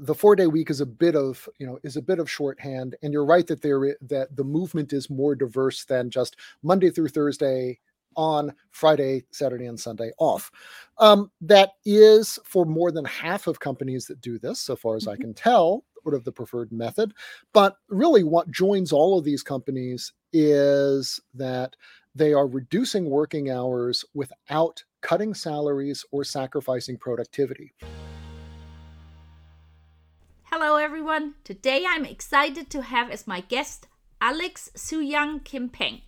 the four day week is a bit of you know is a bit of shorthand and you're right that there that the movement is more diverse than just monday through thursday on friday saturday and sunday off. Um, that is for more than half of companies that do this so far as mm-hmm. i can tell sort of the preferred method. But really what joins all of these companies is that they are reducing working hours without cutting salaries or sacrificing productivity Hello everyone. Today I'm excited to have as my guest Alex Soojung-Kim Pang.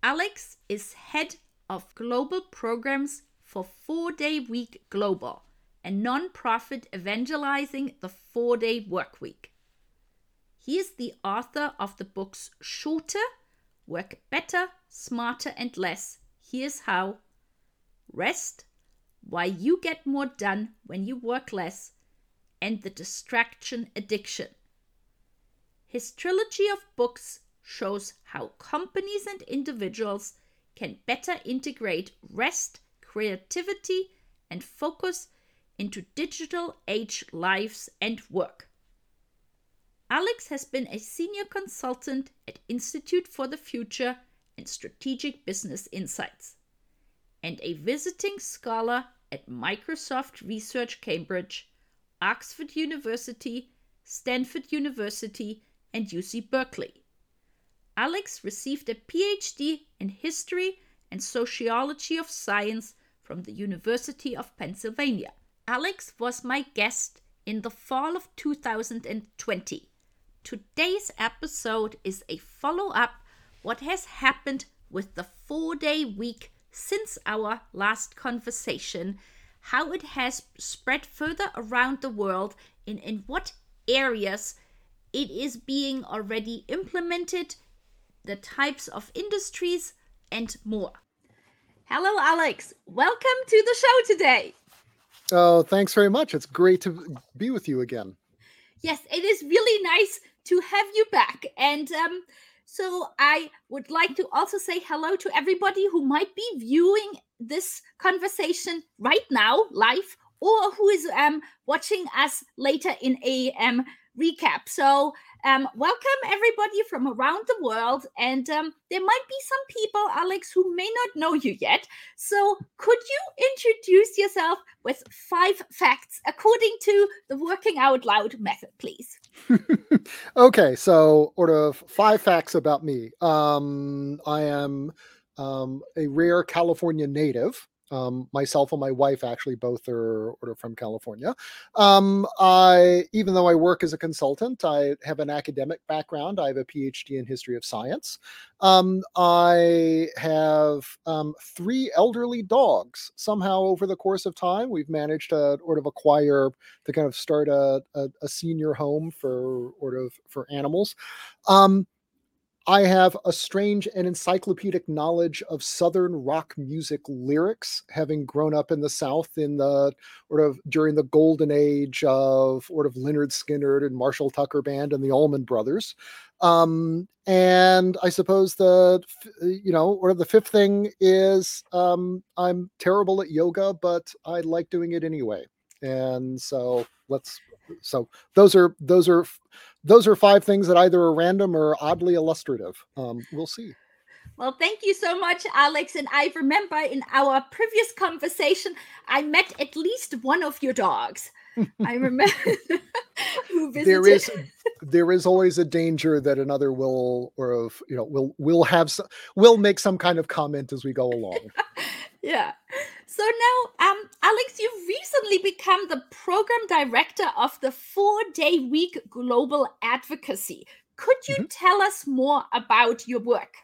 Alex is head of global programs for 4-Day Week Global, a non-profit evangelizing the 4-day work week. He is the author of the books Shorter, Work Better, Smarter and Less. Here's how. Rest, why you get more done when you work less and the distraction addiction. His trilogy of books shows how companies and individuals can better integrate rest, creativity, and focus into digital age lives and work. Alex has been a senior consultant at Institute for the Future and Strategic Business Insights, and a visiting scholar at Microsoft Research Cambridge Oxford University, Stanford University, and UC Berkeley. Alex received a PhD in History and Sociology of Science from the University of Pennsylvania. Alex was my guest in the fall of 2020. Today's episode is a follow up what has happened with the 4-day week since our last conversation how it has spread further around the world and in what areas it is being already implemented, the types of industries, and more. Hello, Alex. Welcome to the show today. Oh, thanks very much. It's great to be with you again. Yes, it is really nice to have you back. And um, so I would like to also say hello to everybody who might be viewing this conversation right now, live, or who is um, watching us later in a um, recap. So, um, welcome everybody from around the world. And um, there might be some people, Alex, who may not know you yet. So, could you introduce yourself with five facts according to the Working Out Loud method, please? okay, so sort of five facts about me. Um, I am um, a rare California native. Um, myself and my wife actually both are, from California. Um, I, even though I work as a consultant, I have an academic background. I have a PhD in history of science. Um, I have um, three elderly dogs. Somehow, over the course of time, we've managed to sort of acquire to kind of start a, a, a senior home for sort of for animals. Um, I have a strange and encyclopedic knowledge of Southern rock music lyrics, having grown up in the South in the sort of during the golden age of sort of Lynyrd Skynyrd and Marshall Tucker Band and the Allman Brothers. Um, and I suppose the you know, or the fifth thing is um, I'm terrible at yoga, but I like doing it anyway. And so let's so those are those are those are five things that either are random or oddly illustrative. Um, we'll see. Well, thank you so much, Alex. And I remember in our previous conversation, I met at least one of your dogs. I remember who visited. There is there is always a danger that another will or of you know will will have some, will make some kind of comment as we go along. yeah. So now, um, Alex, you've recently become the program director of the Four Day Week Global Advocacy. Could you mm-hmm. tell us more about your work?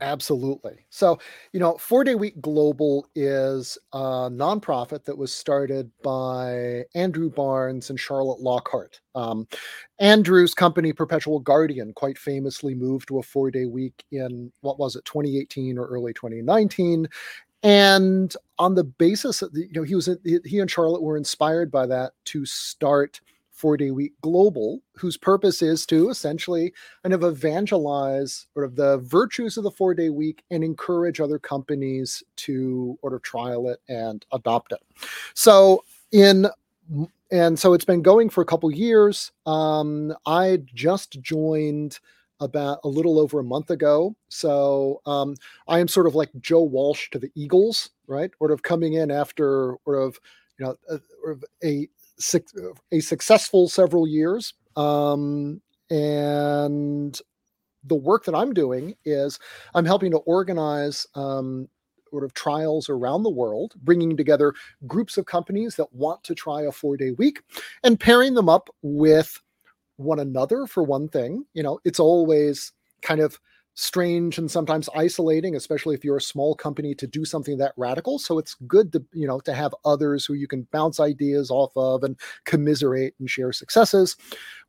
Absolutely. So, you know, Four Day Week Global is a nonprofit that was started by Andrew Barnes and Charlotte Lockhart. Um, Andrew's company, Perpetual Guardian, quite famously moved to a four day week in what was it, 2018 or early 2019. And on the basis of, the, you know, he was, he and Charlotte were inspired by that to start four day week global, whose purpose is to essentially kind of evangelize sort of the virtues of the four day week and encourage other companies to sort of trial it and adopt it. So in and so it's been going for a couple years. Um, I just joined about a little over a month ago. So um, I am sort of like Joe Walsh to the Eagles, right? Sort of coming in after sort of you know a, a, a successful several years. Um, and the work that I'm doing is I'm helping to organize um, sort of trials around the world, bringing together groups of companies that want to try a four day week and pairing them up with one another for one thing. You know, it's always kind of strange and sometimes isolating especially if you're a small company to do something that radical so it's good to you know to have others who you can bounce ideas off of and commiserate and share successes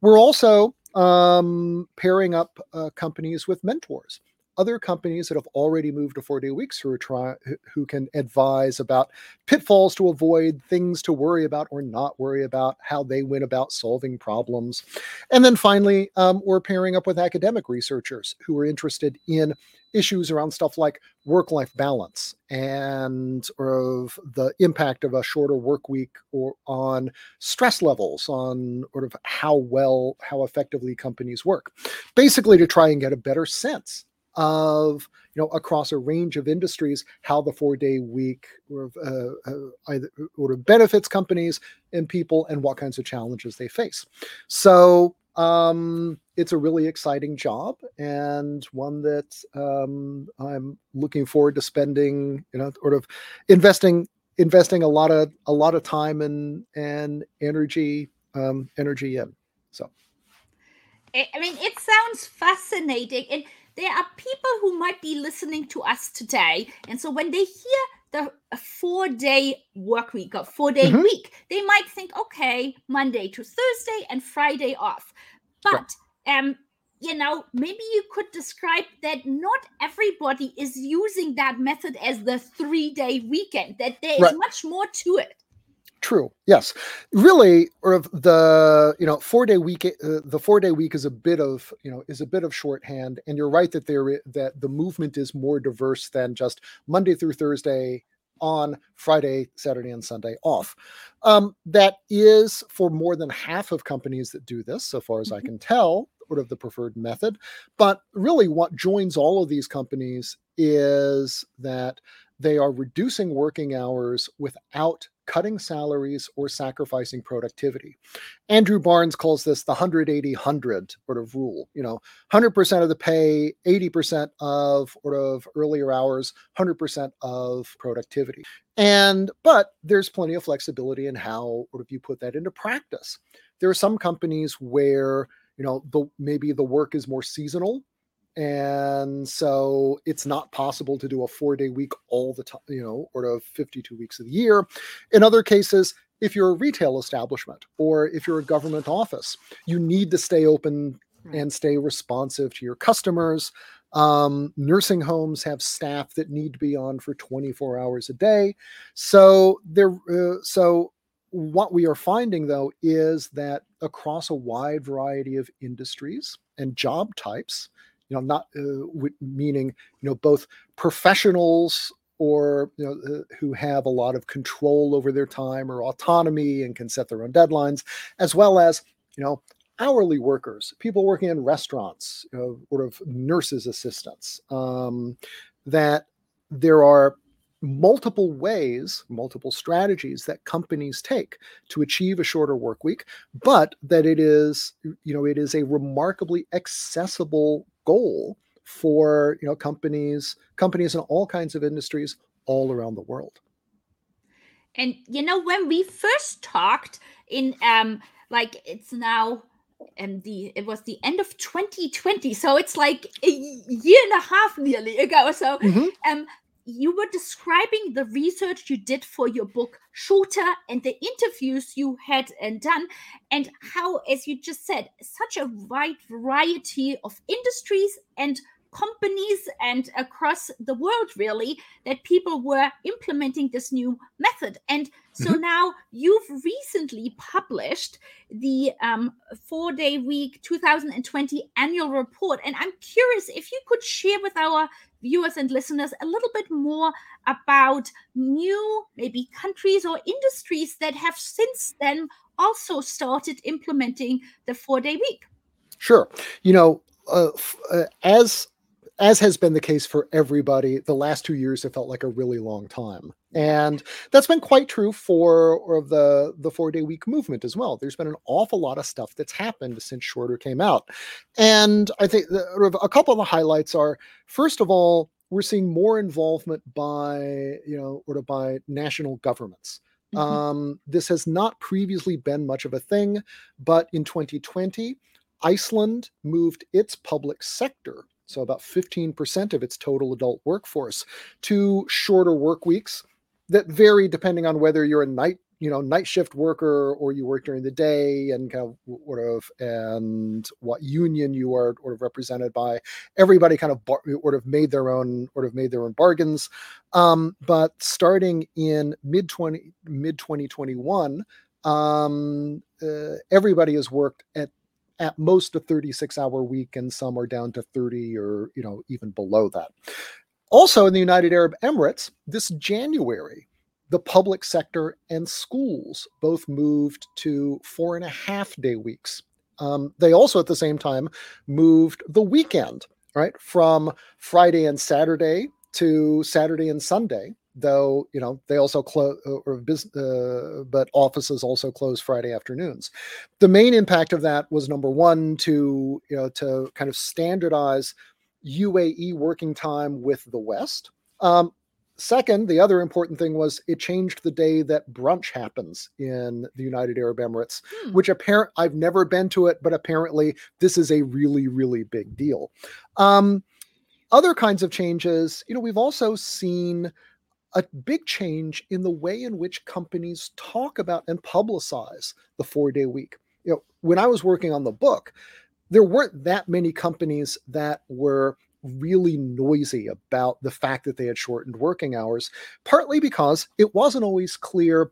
we're also um, pairing up uh, companies with mentors other companies that have already moved to four day weeks who are try, who can advise about pitfalls to avoid, things to worry about or not worry about, how they went about solving problems. And then finally, um, we're pairing up with academic researchers who are interested in issues around stuff like work life balance and of the impact of a shorter work week or on stress levels on sort of how well how effectively companies work basically to try and get a better sense of you know across a range of industries how the four day week uh, uh, either or benefits companies and people and what kinds of challenges they face. So um, it's a really exciting job and one that um, i'm looking forward to spending you know sort of investing investing a lot of a lot of time and and energy um, energy in. So. I mean it sounds fascinating and there are people who might be listening to us today. And so when they hear the four day work week or four day mm-hmm. week, they might think, okay, Monday to Thursday and Friday off. But um, you know, maybe you could describe that not everybody is using that method as the three day weekend, that there is right. much more to it. True. Yes. Really, or of the you know four day week, uh, the four day week is a bit of you know is a bit of shorthand, and you're right that there that the movement is more diverse than just Monday through Thursday on Friday, Saturday, and Sunday off. Um, that is for more than half of companies that do this, so far as mm-hmm. I can tell, sort of the preferred method. But really, what joins all of these companies is that they are reducing working hours without cutting salaries or sacrificing productivity. Andrew Barnes calls this the 180 100 sort of rule. You know, 100% of the pay, 80% of sort of earlier hours, 100% of productivity. And but there's plenty of flexibility in how sort of you put that into practice. There are some companies where you know the maybe the work is more seasonal and so it's not possible to do a four day week all the time you know or of 52 weeks of the year. In other cases if you're a retail establishment or if you're a government office you need to stay open and stay responsive to your customers. Um, nursing homes have staff that need to be on for 24 hours a day. So there uh, so what we are finding though is that across a wide variety of industries and job types you know, not uh, meaning you know both professionals or you know uh, who have a lot of control over their time or autonomy and can set their own deadlines, as well as you know hourly workers, people working in restaurants, you know, sort of nurses assistants. Um, that there are multiple ways, multiple strategies that companies take to achieve a shorter work week, but that it is, you know, it is a remarkably accessible goal for you know companies companies in all kinds of industries all around the world and you know when we first talked in um like it's now and um, the it was the end of 2020 so it's like a year and a half nearly ago so mm-hmm. um you were describing the research you did for your book shorter and the interviews you had and done and how as you just said such a wide variety of industries and companies and across the world really that people were implementing this new method and so mm-hmm. now you've recently published the um, four day week 2020 annual report and i'm curious if you could share with our viewers and listeners a little bit more about new maybe countries or industries that have since then also started implementing the four day week? Sure. You know uh, uh, as as has been the case for everybody, the last two years have felt like a really long time. And that's been quite true for the, the four day week movement as well. There's been an awful lot of stuff that's happened since Shorter came out. And I think a couple of the highlights are first of all, we're seeing more involvement by, you know, or by national governments. Mm-hmm. Um, this has not previously been much of a thing, but in 2020, Iceland moved its public sector so about 15% of its total adult workforce, to shorter work weeks that vary depending on whether you're a night you know night shift worker or you work during the day and kind of sort of and what union you are sort of represented by. Everybody kind of bar, sort of made their own sort of made their own bargains. Um, but starting in mid 20 mid 2021 um, uh, everybody has worked at at most a 36 hour week and some are down to 30 or you know even below that. Also in the united arab emirates this january the public sector and schools both moved to four and a half day weeks. Um, they also at the same time moved the weekend right from friday and saturday to saturday and sunday though you know they also close uh, or business uh, but offices also close friday afternoons. The main impact of that was number one to you know to kind of standardize uae working time with the west. Um, second the other important thing was it changed the day that brunch happens in the united arab emirates hmm. which apparent i've never been to it but apparently this is a really really big deal. Um, other kinds of changes you know we've also seen a big change in the way in which companies talk about and publicize the four day week. You know, when I was working on the book, there weren't that many companies that were really noisy about the fact that they had shortened working hours, partly because it wasn't always clear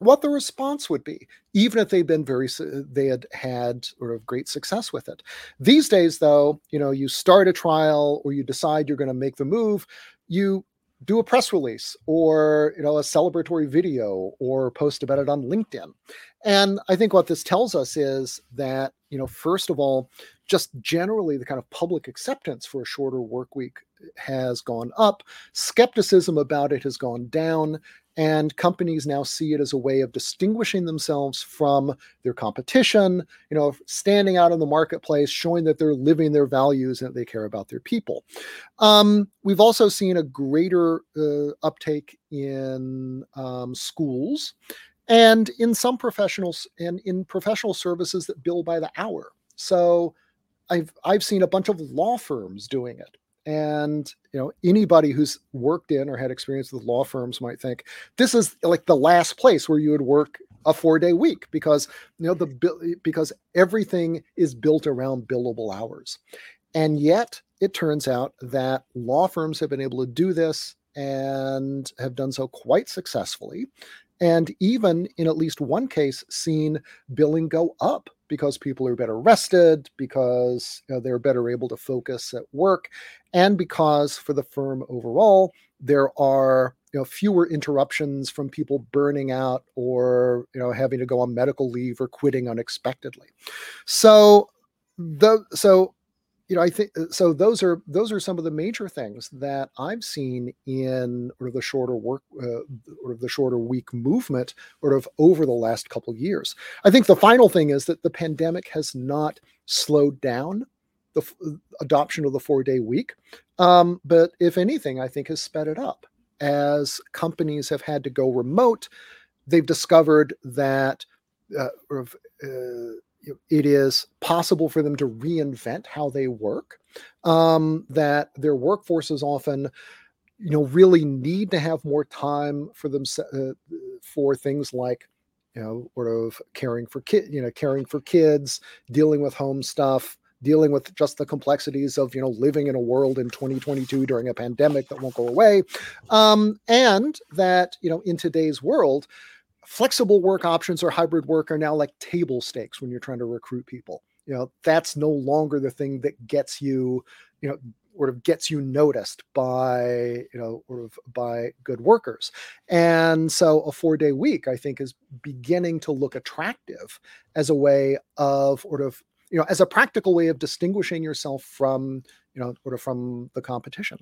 what the response would be, even if they'd been very, they had had sort of great success with it. These days, though, you know, you start a trial or you decide you're going to make the move, you do a press release or you know a celebratory video or post about it on linkedin. And i think what this tells us is that you know first of all just generally the kind of public acceptance for a shorter work week has gone up. Skepticism about it has gone down and companies now see it as a way of distinguishing themselves from their competition you know standing out in the marketplace showing that they're living their values and that they care about their people. Um, we've also seen a greater uh, uptake in um, schools and in some professionals and in professional services that bill by the hour. So i've i've seen a bunch of law firms doing it and you know anybody who's worked in or had experience with law firms might think this is like the last place where you would work a four day week because you know the because everything is built around billable hours. And yet it turns out that law firms have been able to do this and have done so quite successfully. And even in at least one case seen billing go up because people are better rested, because they're better able to focus at work, and because for the firm overall, there are you know fewer interruptions from people burning out or you know having to go on medical leave or quitting unexpectedly. So the so you know, I think uh, so. Those are those are some of the major things that I've seen in sort of the shorter work, uh, or the shorter week movement, sort of over the last couple of years. I think the final thing is that the pandemic has not slowed down the f- uh, adoption of the four day week, um, but if anything, I think has sped it up as companies have had to go remote. They've discovered that uh, uh, it is possible for them to reinvent how they work um, that their workforces often you know really need to have more time for them uh, for things like you know sort of caring for kid you know caring for kids dealing with home stuff dealing with just the complexities of you know living in a world in 2022 during a pandemic that won't go away. Um, and that you know in today's world flexible work options or hybrid work are now like table stakes when you're trying to recruit people. You know that's no longer the thing that gets you you know sort of gets you noticed by you know sort of by good workers. And so a four day week i think is beginning to look attractive as a way of sort of you know as a practical way of distinguishing yourself from you know sort of from the competition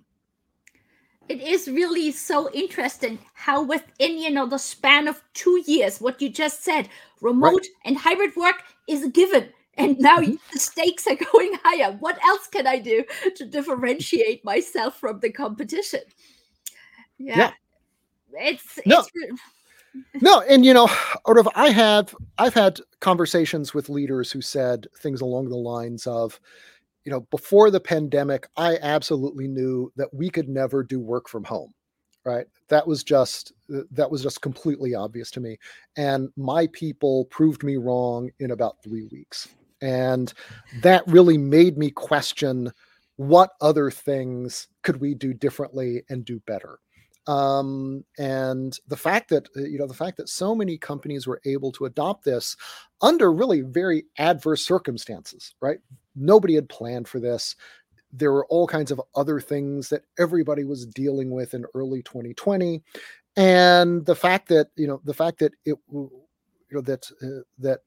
it is really so interesting how within you know the span of two years what you just said remote right. and hybrid work is a given and now mm-hmm. the stakes are going higher what else can i do to differentiate myself from the competition yeah, yeah. it's no. it's no and you know out of i have i've had conversations with leaders who said things along the lines of you know before the pandemic i absolutely knew that we could never do work from home right? That was just that was just completely obvious to me and my people proved me wrong in about 3 weeks and that really made me question what other things could we do differently and do better um, and the fact that uh, you know the fact that so many companies were able to adopt this under really very adverse circumstances right nobody had planned for this. There were all kinds of other things that everybody was dealing with in early 2020 and the fact that you know the fact that it you know that uh, that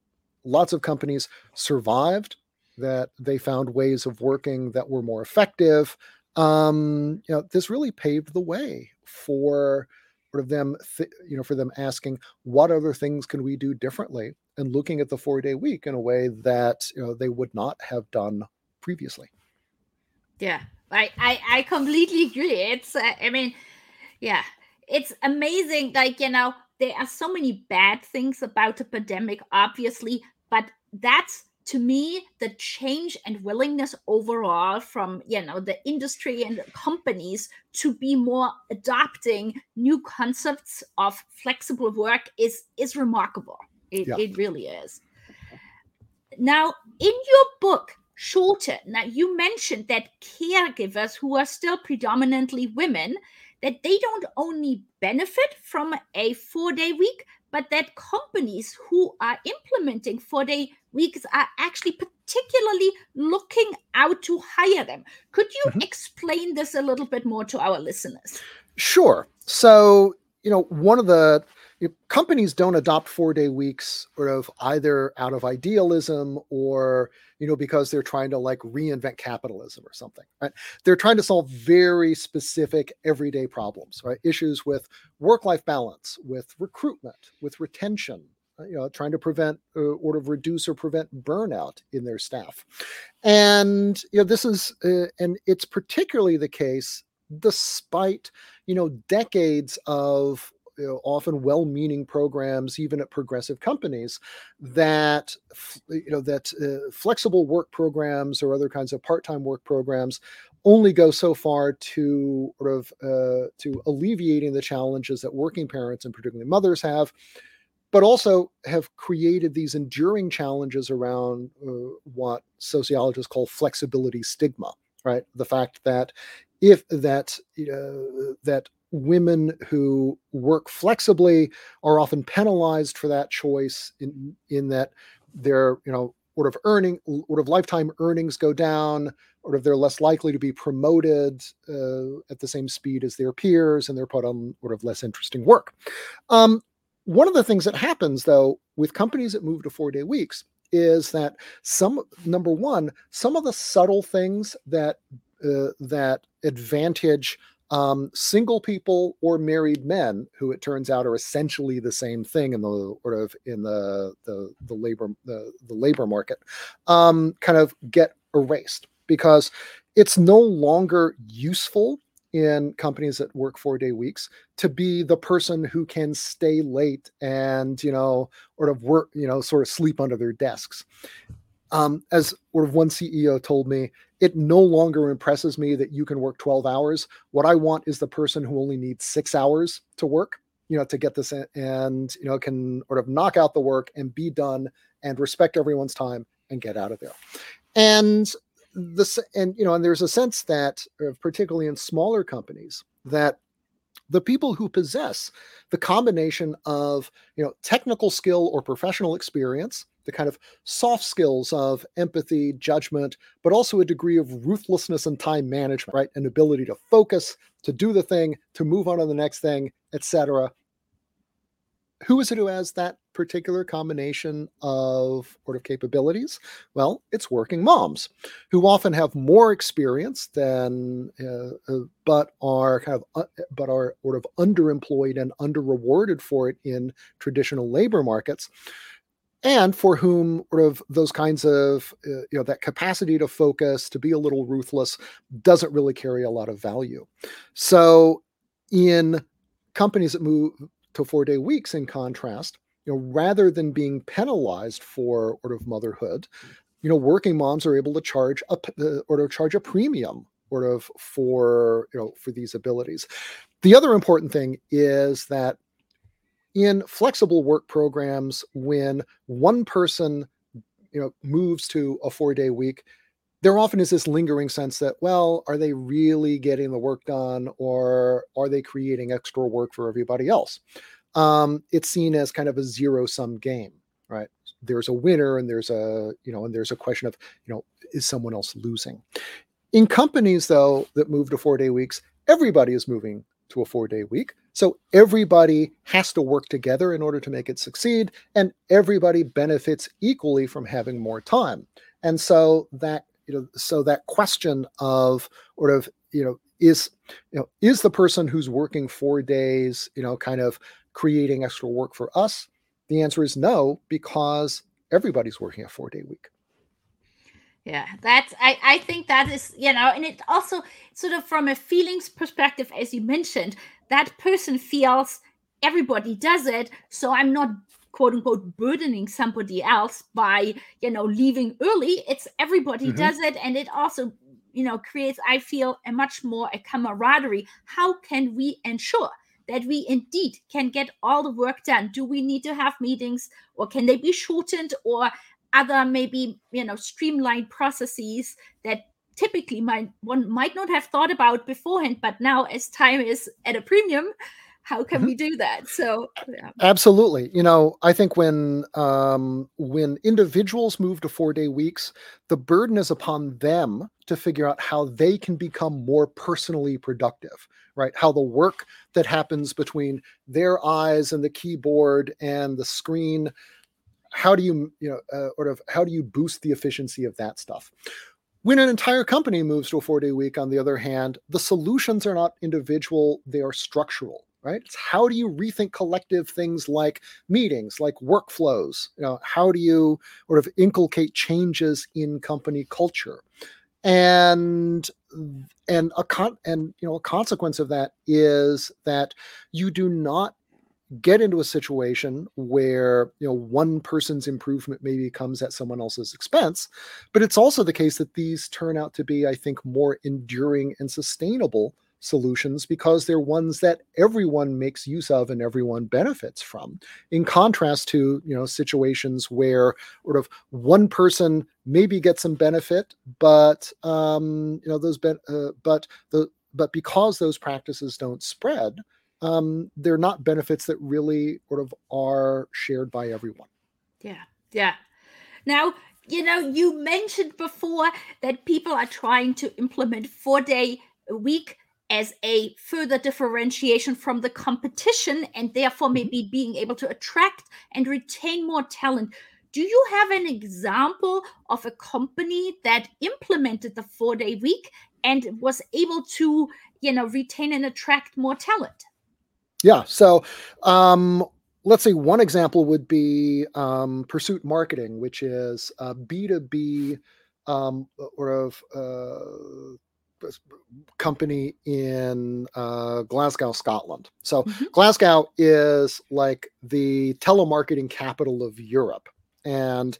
lots of companies survived that they found ways of working that were more effective um, you know this really paved the way for sort of them th- you know for them asking what other things can we do differently? and looking at the four day week in a way that you know they would not have done previously. Yeah i i, I completely agree. It's uh, i mean yeah it's amazing like you know there are so many bad things about the pandemic obviously but that's to me the change and willingness overall from you know the industry and companies to be more adopting new concepts of flexible work is is remarkable it, yeah. it really is now in your book shorter now you mentioned that caregivers who are still predominantly women that they don't only benefit from a four day week but that companies who are implementing four day weeks are actually particularly looking out to hire them. Could you mm-hmm. explain this a little bit more to our listeners? Sure. So, you know, one of the companies don't adopt four day weeks sort of either out of idealism or you know because they're trying to like reinvent capitalism or something right? They're trying to solve very specific everyday problems right? Issues with work life balance with recruitment with retention uh, you know trying to prevent uh, or to reduce or prevent burnout in their staff. And you know this is uh, and it's particularly the case despite you know decades of you know, often well-meaning programs, even at progressive companies, that you know that uh, flexible work programs or other kinds of part-time work programs only go so far to sort of uh, to alleviating the challenges that working parents and particularly mothers have but also have created these enduring challenges around uh, what sociologists call flexibility stigma right? The fact that if that uh, that women who work flexibly are often penalized for that choice in in that their you know sort of earning sort of lifetime earnings go down or if they're less likely to be promoted uh, at the same speed as their peers and they're put on sort of less interesting work. Um, one of the things that happens though with companies that move to four day weeks is that some number one some of the subtle things that uh, that advantage um, single people or married men, who it turns out are essentially the same thing in the sort of in the the, the labor the, the labor market, um, kind of get erased because it's no longer useful in companies that work four day weeks to be the person who can stay late and you know sort of work you know sort of sleep under their desks um, as one ceo told me it no longer impresses me that you can work 12 hours. What I want is the person who only needs six hours to work, you know, to get this in, and, you know, can sort of knock out the work and be done and respect everyone's time and get out of there. and this and you know and there's a sense that uh, particularly in smaller companies that the people who possess the combination of you know technical skill or professional experience the kind of soft skills of empathy judgment but also a degree of ruthlessness and time management right? An ability to focus to do the thing to move on to the next thing etc who is it who has that particular combination of sort of capabilities? Well, it's working moms who often have more experience than, uh, uh, but are kind of, uh, but are sort of underemployed and under-rewarded for it in traditional labor markets and for whom sort of those kinds of uh, you know that capacity to focus to be a little ruthless doesn't really carry a lot of value. So in companies that move to four day weeks in contrast you know rather than being penalized for sort of motherhood you know working moms are able to charge a uh, or to charge a premium sort of for you know for these abilities. The other important thing is that in flexible work programs when one person you know moves to a four day week there often is this lingering sense that well are they really getting the work done or are they creating extra work for everybody else? Um, it's seen as kind of a zero sum game right? There's a winner and there's a you know and there's a question of you know is someone else losing? In companies though that move to four day weeks everybody is moving to a four day week so everybody has to work together in order to make it succeed and everybody benefits equally from having more time. And so that you know so that question of sort of you know is you know is the person who's working four days you know kind of creating extra work for us? The answer is no because everybody's working a four day week. Yeah that's i i think that is you know and it also sort of from a feelings perspective as you mentioned that person feels everybody does it so i'm not quote unquote burdening somebody else by you know leaving early. It's everybody mm-hmm. does it and it also you know creates i feel a much more a camaraderie. How can we ensure that we indeed can get all the work done? Do we need to have meetings or can they be shortened or other maybe you know streamlined processes that typically might one might not have thought about beforehand but now as time is at a premium how can mm-hmm. we do that so yeah. absolutely you know i think when um when individuals move to four day weeks the burden is upon them to figure out how they can become more personally productive right how the work that happens between their eyes and the keyboard and the screen how do you you know uh, sort of how do you boost the efficiency of that stuff when an entire company moves to a four day week on the other hand the solutions are not individual they are structural right? It's how do you rethink collective things like meetings like workflows? You know how do you sort of inculcate changes in company culture? And and a con and you know a consequence of that is that you do not get into a situation where you know one person's improvement maybe comes at someone else's expense but it's also the case that these turn out to be i think more enduring and sustainable solutions because they're ones that everyone makes use of and everyone benefits from. In contrast to you know situations where sort of one person maybe gets some benefit but um you know those ben- uh, but the but because those practices don't spread um they're not benefits that really sort of are shared by everyone yeah yeah now you know you mentioned before that people are trying to implement four day a week as a further differentiation from the competition and therefore mm-hmm. maybe being able to attract and retain more talent. Do you have an example of a company that implemented the four day week and was able to, you know, retain and attract more talent? Yeah. So, um, let's say one example would be um, Pursuit Marketing, which is a B2B um, or of uh, company in uh, Glasgow, Scotland. So mm-hmm. Glasgow is like the telemarketing capital of Europe, and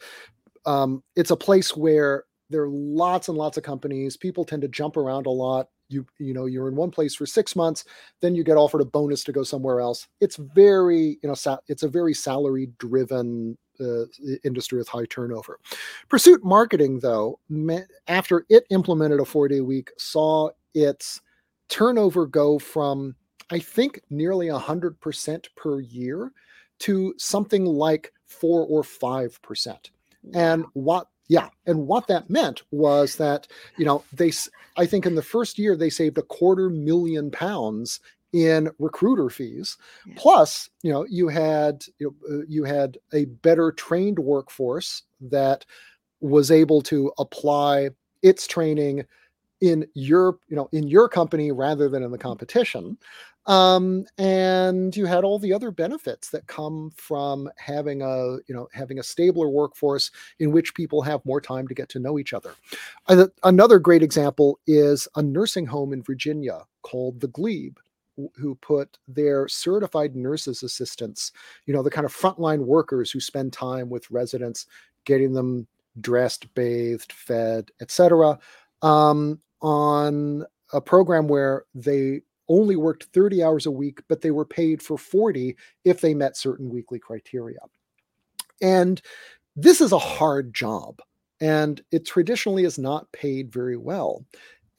um, it's a place where there are lots and lots of companies. People tend to jump around a lot. You you know you're in one place for six months, then you get offered a bonus to go somewhere else. It's very you know sa- it's a very salary driven uh, industry with high turnover. Pursuit Marketing, though, after it implemented a four day week, saw its turnover go from I think nearly 100% per year to something like 4 or 5%. And what yeah, and what that meant was that, you know, they I think in the first year they saved a quarter million pounds in recruiter fees. Yeah. Plus, you know, you had you, know, uh, you had a better trained workforce that was able to apply its training in your you know in your company rather than in the competition um, and you had all the other benefits that come from having a you know having a stabler workforce in which people have more time to get to know each other. Another great example is a nursing home in virginia called the glebe who put their certified nurses assistants you know the kind of frontline workers who spend time with residents getting them dressed bathed fed etc um, on a program where they only worked 30 hours a week, but they were paid for 40 if they met certain weekly criteria. And this is a hard job, and it traditionally is not paid very well.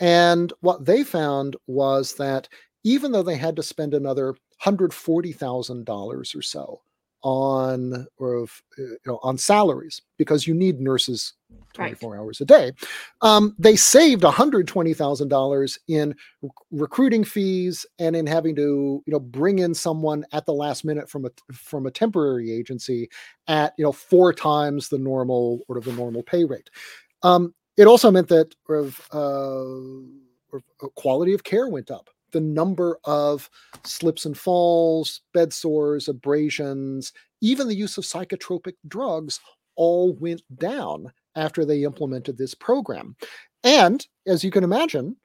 And what they found was that even though they had to spend another $140,000 or so on or of, uh, you know on salaries because you need nurses 24 right. hours a day. Um, they saved $120000 in rec- recruiting fees and in having to you know bring in someone at the last minute from a from a temporary agency at you know four times the normal or of the normal pay rate. Um, it also meant that of, uh, uh, quality of care went up the number of slips and falls, bed sores, abrasions, even the use of psychotropic drugs all went down after they implemented this program. And as you can imagine,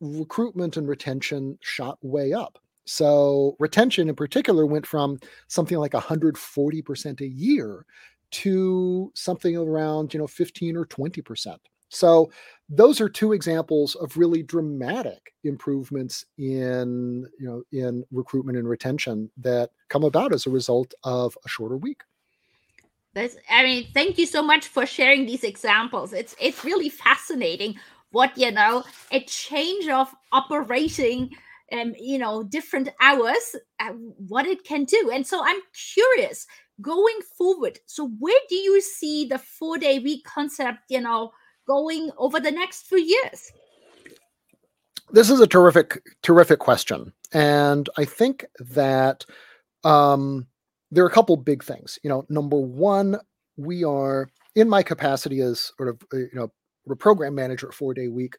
recruitment and retention shot way up. So retention in particular went from something like 140% a year to something around, you know, 15 or 20%. So those are two examples of really dramatic improvements in you know in recruitment and retention that come about as a result of a shorter week. That's, I mean, thank you so much for sharing these examples. It's it's really fascinating what you know a change of operating um you know different hours uh, what it can do and so i'm curious going forward so where do you see the four day week concept you know going over the next few years? This is a terrific, terrific question. And I think that um, there are a couple big things. You know, number one, we are in my capacity as sort of, uh, you know, a program manager at four day week.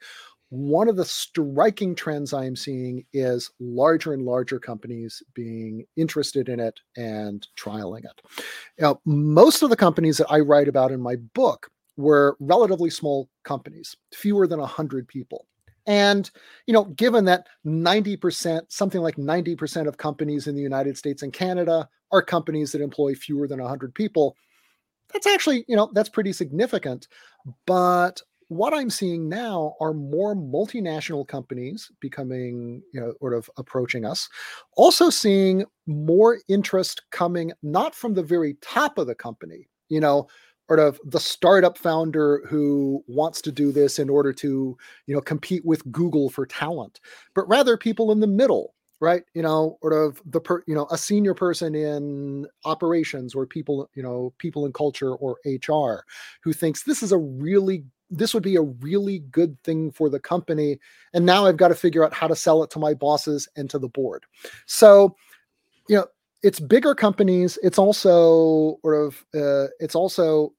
One of the striking trends I am seeing is larger and larger companies being interested in it and trialing it. Now, most of the companies that I write about in my book were relatively small companies, fewer than 100 people. And, you know, given that 90%, something like 90% of companies in the United States and Canada are companies that employ fewer than 100 people, that's actually, you know, that's pretty significant. But what I'm seeing now are more multinational companies becoming, you know, sort of approaching us. Also seeing more interest coming not from the very top of the company, you know, sort of the startup founder who wants to do this in order to you know compete with google for talent but rather people in the middle right? You know sort of the per you know a senior person in operations or people you know people in culture or hr who thinks this is a really this would be a really good thing for the company and now i've got to figure out how to sell it to my bosses and to the board. So you know it's bigger companies it's also sort of uh, it's also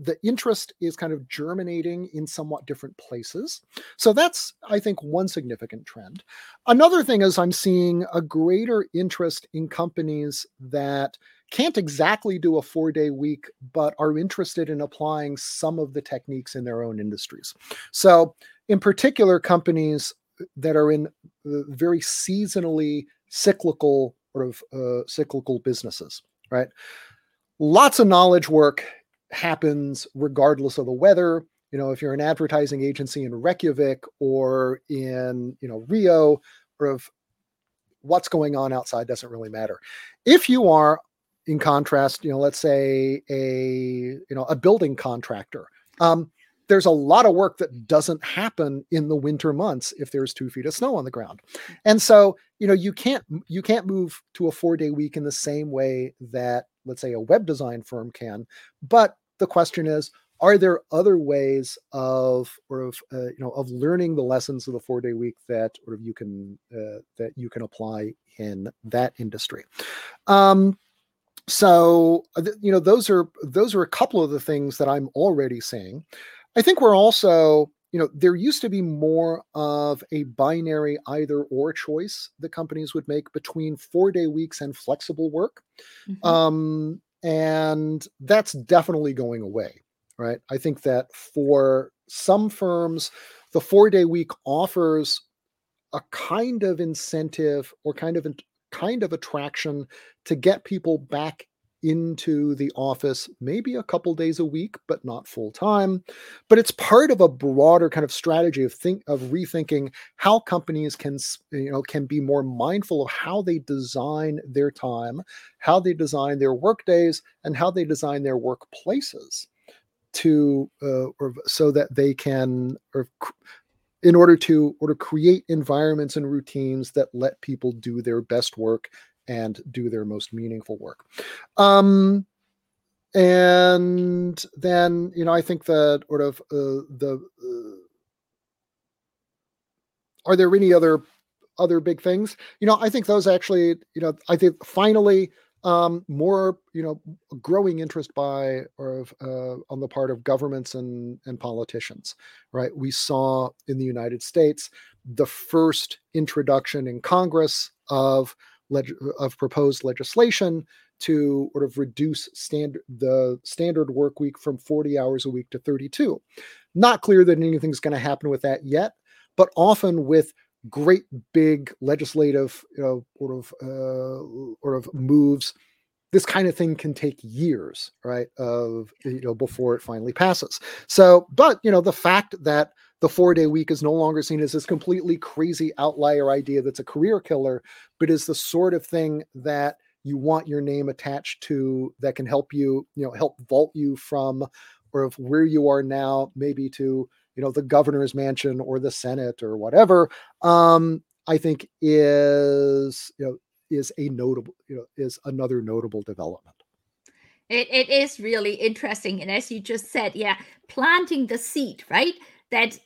the interest is kind of germinating in somewhat different places. So that's, I think, one significant trend. Another thing is I'm seeing a greater interest in companies that can't exactly do a four day week, but are interested in applying some of the techniques in their own industries. So, in particular, companies that are in very seasonally cyclical sort of uh, cyclical businesses, right? Lots of knowledge work happens regardless of the weather. You know, if you're an advertising agency in Reykjavik or in, you know, Rio, or of what's going on outside doesn't really matter. If you are in contrast, you know, let's say a you know a building contractor. Um, there's a lot of work that doesn't happen in the winter months if there's two feet of snow on the ground. And so you know you can't you can't move to a four day week in the same way that let's say a web design firm can. But the question is are there other ways of or of uh, you know of learning the lessons of the four day week that or you can uh, that you can apply in that industry? Um, so uh, you know those are those are a couple of the things that i'm already seeing I think we're also, you know, there used to be more of a binary either or choice that companies would make between four day weeks and flexible work. Mm-hmm. Um, and that's definitely going away, right? I think that for some firms, the four day week offers a kind of incentive or kind of kind of attraction to get people back into the office maybe a couple days a week but not full time. But it's part of a broader kind of strategy of think of rethinking how companies can you know can be more mindful of how they design their time how they design their work days and how they design their workplaces to uh, or so that they can or in order to or to create environments and routines that let people do their best work and do their most meaningful work. Um, and then you know I think that sort of uh, the uh, are there any other other big things? You know I think those actually you know I think finally um, more you know growing interest by or uh, on the part of governments and and politicians right we saw in the united states the first introduction in congress of leg- of proposed legislation to sort of reduce standard the standard work week from 40 hours a week to 32. Not clear that anything's going to happen with that yet, but often with great big legislative you know sort of uh, sort of moves this kind of thing can take years right of you know before it finally passes so but you know the fact that the four day week is no longer seen as this completely crazy outlier idea that's a career killer, but is the sort of thing that you want your name attached to that can help you, you know, help vault you from or of where you are now, maybe to, you know, the governor's mansion or the Senate or whatever. Um, I think is, you know, is a notable, you know, is another notable development. It, it is really interesting. And as you just said, yeah, planting the seed, right? That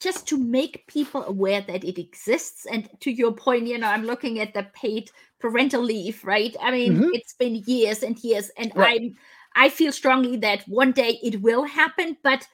just to make people aware that it exists. And to your point, you know, I'm looking at the paid parental leave, right? I mean, mm-hmm. it's been years and years, and right. I'm I feel strongly that one day it will happen, but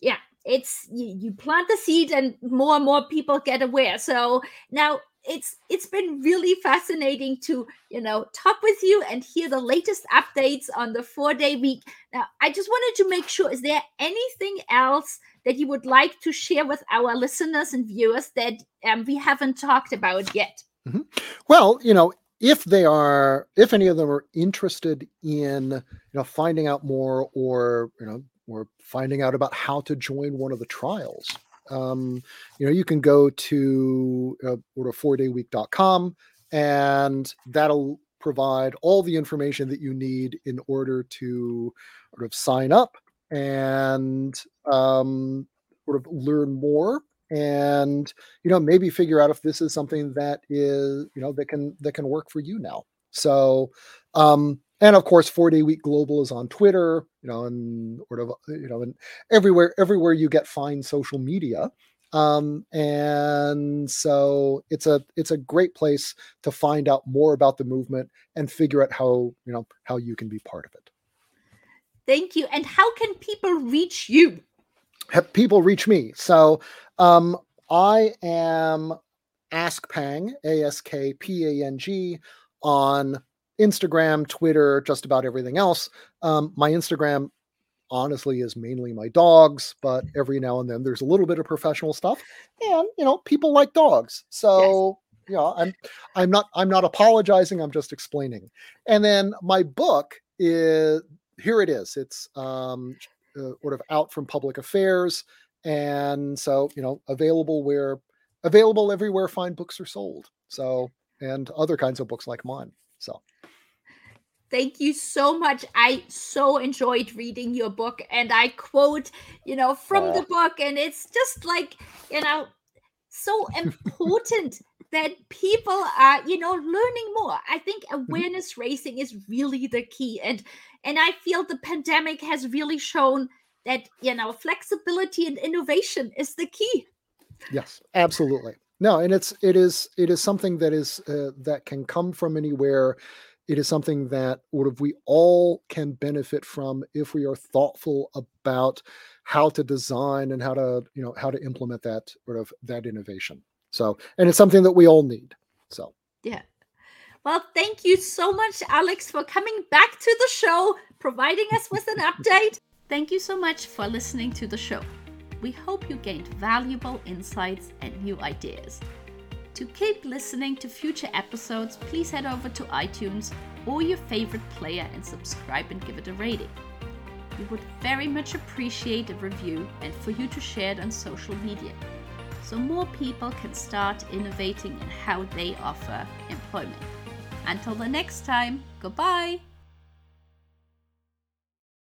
yeah, it's you, you plant the seed and more and more people get aware. So now it's it's been really fascinating to you know talk with you and hear the latest updates on the four day week now i just wanted to make sure is there anything else that you would like to share with our listeners and viewers that um, we haven't talked about yet? Mm-hmm. Well, you know, if they are, if any of them are interested in, you know, finding out more or, you know, or finding out about how to join one of the trials, um, you know, you can go to uh, order 4dayweek.com and that'll provide all the information that you need in order to sort of sign up and um, sort of learn more and you know maybe figure out if this is something that is you know that can that can work for you now. So um and of course 4 day week global is on twitter you know and sort of you know and everywhere everywhere you get fine social media um and so it's a it's a great place to find out more about the movement and figure out how you know how you can be part of it Thank you. And how can people reach you? People reach me. So um, I am Ask Pang, A S K P A N G, on Instagram, Twitter, just about everything else. Um, my Instagram, honestly, is mainly my dogs, but every now and then there's a little bit of professional stuff, and you know, people like dogs, so. Yes. You know, I'm I'm not I'm not apologizing. I'm just explaining. And then my book is here it is. It's um, uh, sort of out from PublicAffairs, and so you know available where available everywhere fine books are sold. So and other kinds of books like mine. So Thank you so much. I so enjoyed reading your book, and I quote, you know, from oh. the book, and it's just like, you know, so important that people are, you know, learning more. I think mm-hmm. awareness raising is really the key, and and I feel the pandemic has really shown that you know flexibility and innovation is the key. Yes, absolutely. No, and it's it is it is something that is uh, that can come from anywhere it is something that sort of we all can benefit from if we are thoughtful about how to design and how to you know how to implement that sort of that innovation. So and it's something that we all need so. Yeah. Well thank you so much alex for coming back to the show providing us with an update. Thank you so much for listening to the show. We hope you gained valuable insights and new ideas to keep listening to future episodes, please head over to iTunes or your favorite player and subscribe and give it a rating. We would very much appreciate a review and for you to share it on social media so more people can start innovating in how they offer employment. Until the next time, goodbye!